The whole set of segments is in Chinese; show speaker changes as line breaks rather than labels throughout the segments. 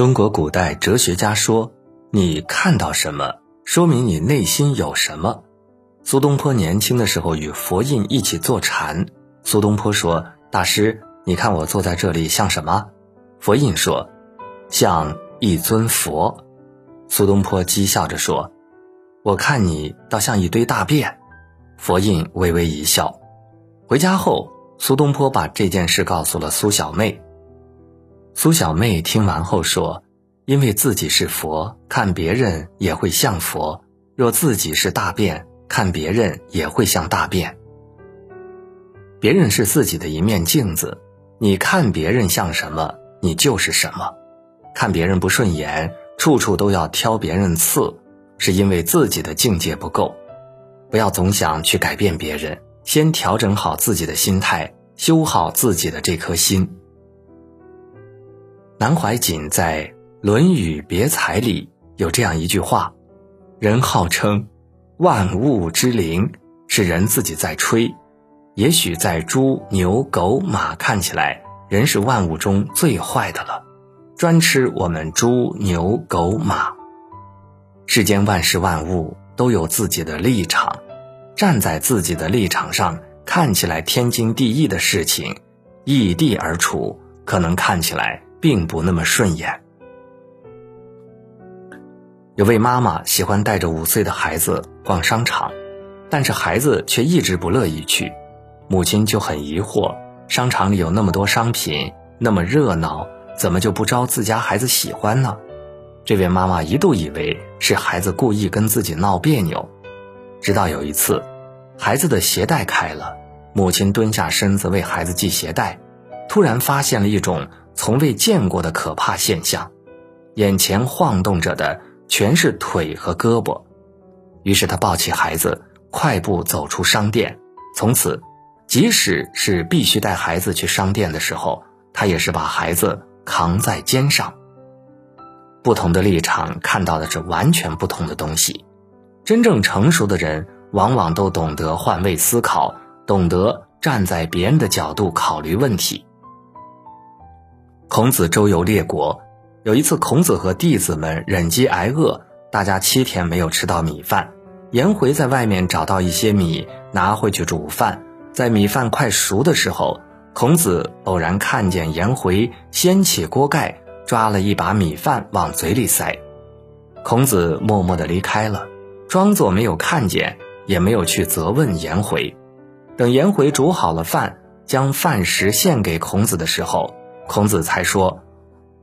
中国古代哲学家说：“你看到什么，说明你内心有什么。”苏东坡年轻的时候与佛印一起坐禅，苏东坡说：“大师，你看我坐在这里像什么？”佛印说：“像一尊佛。”苏东坡讥笑着说：“我看你倒像一堆大便。”佛印微微一笑。回家后，苏东坡把这件事告诉了苏小妹。苏小妹听完后说：“因为自己是佛，看别人也会像佛；若自己是大便，看别人也会像大便。别人是自己的一面镜子，你看别人像什么，你就是什么。看别人不顺眼，处处都要挑别人刺，是因为自己的境界不够。不要总想去改变别人，先调整好自己的心态，修好自己的这颗心。”南怀瑾在《论语别裁》里有这样一句话：“人号称万物之灵，是人自己在吹。也许在猪、牛、狗、马看起来，人是万物中最坏的了，专吃我们猪、牛、狗、马。世间万事万物都有自己的立场，站在自己的立场上，看起来天经地义的事情，异地而处，可能看起来。”并不那么顺眼。有位妈妈喜欢带着五岁的孩子逛商场，但是孩子却一直不乐意去，母亲就很疑惑：商场里有那么多商品，那么热闹，怎么就不招自家孩子喜欢呢？这位妈妈一度以为是孩子故意跟自己闹别扭，直到有一次，孩子的鞋带开了，母亲蹲下身子为孩子系鞋带，突然发现了一种。从未见过的可怕现象，眼前晃动着的全是腿和胳膊。于是他抱起孩子，快步走出商店。从此，即使是必须带孩子去商店的时候，他也是把孩子扛在肩上。不同的立场看到的是完全不同的东西。真正成熟的人，往往都懂得换位思考，懂得站在别人的角度考虑问题。孔子周游列国，有一次，孔子和弟子们忍饥挨饿，大家七天没有吃到米饭。颜回在外面找到一些米，拿回去煮饭。在米饭快熟的时候，孔子偶然看见颜回掀起锅盖，抓了一把米饭往嘴里塞。孔子默默地离开了，装作没有看见，也没有去责问颜回。等颜回煮好了饭，将饭食献给孔子的时候。孔子才说：“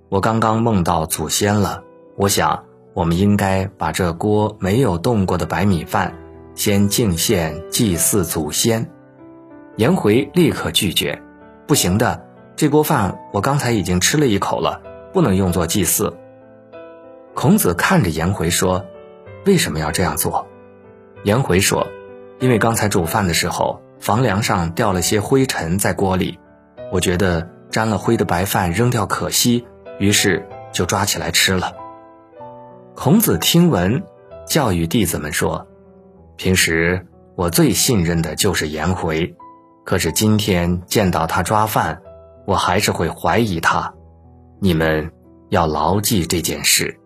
我刚刚梦到祖先了。我想，我们应该把这锅没有动过的白米饭，先敬献祭祀祖先。”颜回立刻拒绝：“不行的，这锅饭我刚才已经吃了一口了，不能用作祭祀。”孔子看着颜回说：“为什么要这样做？”颜回说：“因为刚才煮饭的时候，房梁上掉了些灰尘在锅里，我觉得。”沾了灰的白饭扔掉可惜，于是就抓起来吃了。孔子听闻，教育弟子们说：“平时我最信任的就是颜回，可是今天见到他抓饭，我还是会怀疑他。你们要牢记这件事，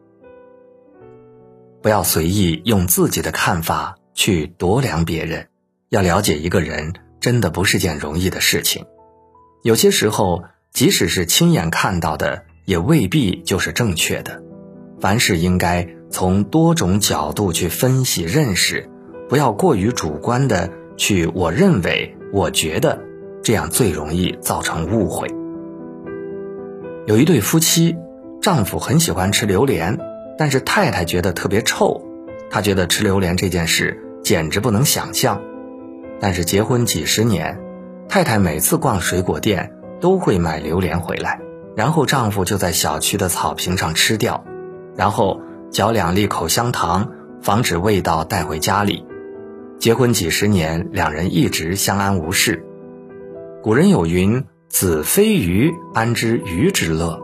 不要随意用自己的看法去度量别人。要了解一个人，真的不是件容易的事情。”有些时候，即使是亲眼看到的，也未必就是正确的。凡事应该从多种角度去分析认识，不要过于主观的去“我认为”“我觉得”，这样最容易造成误会。有一对夫妻，丈夫很喜欢吃榴莲，但是太太觉得特别臭，她觉得吃榴莲这件事简直不能想象。但是结婚几十年。太太每次逛水果店都会买榴莲回来，然后丈夫就在小区的草坪上吃掉，然后嚼两粒口香糖，防止味道带回家里。结婚几十年，两人一直相安无事。古人有云：“子非鱼，安知鱼之乐？”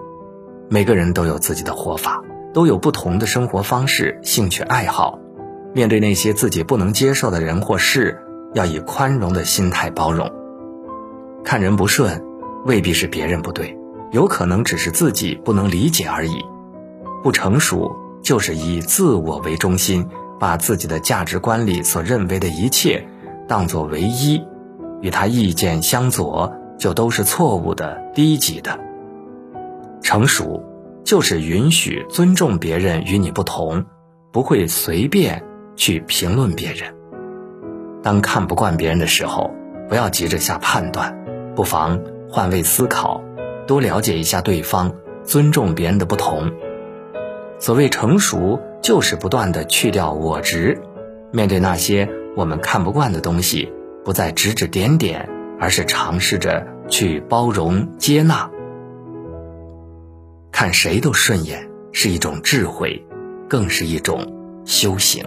每个人都有自己的活法，都有不同的生活方式、兴趣爱好。面对那些自己不能接受的人或事，要以宽容的心态包容。看人不顺，未必是别人不对，有可能只是自己不能理解而已。不成熟就是以自我为中心，把自己的价值观里所认为的一切当作唯一，与他意见相左就都是错误的、低级的。成熟就是允许、尊重别人与你不同，不会随便去评论别人。当看不惯别人的时候，不要急着下判断，不妨换位思考，多了解一下对方，尊重别人的不同。所谓成熟，就是不断的去掉我执，面对那些我们看不惯的东西，不再指指点点，而是尝试着去包容接纳。看谁都顺眼是一种智慧，更是一种修行。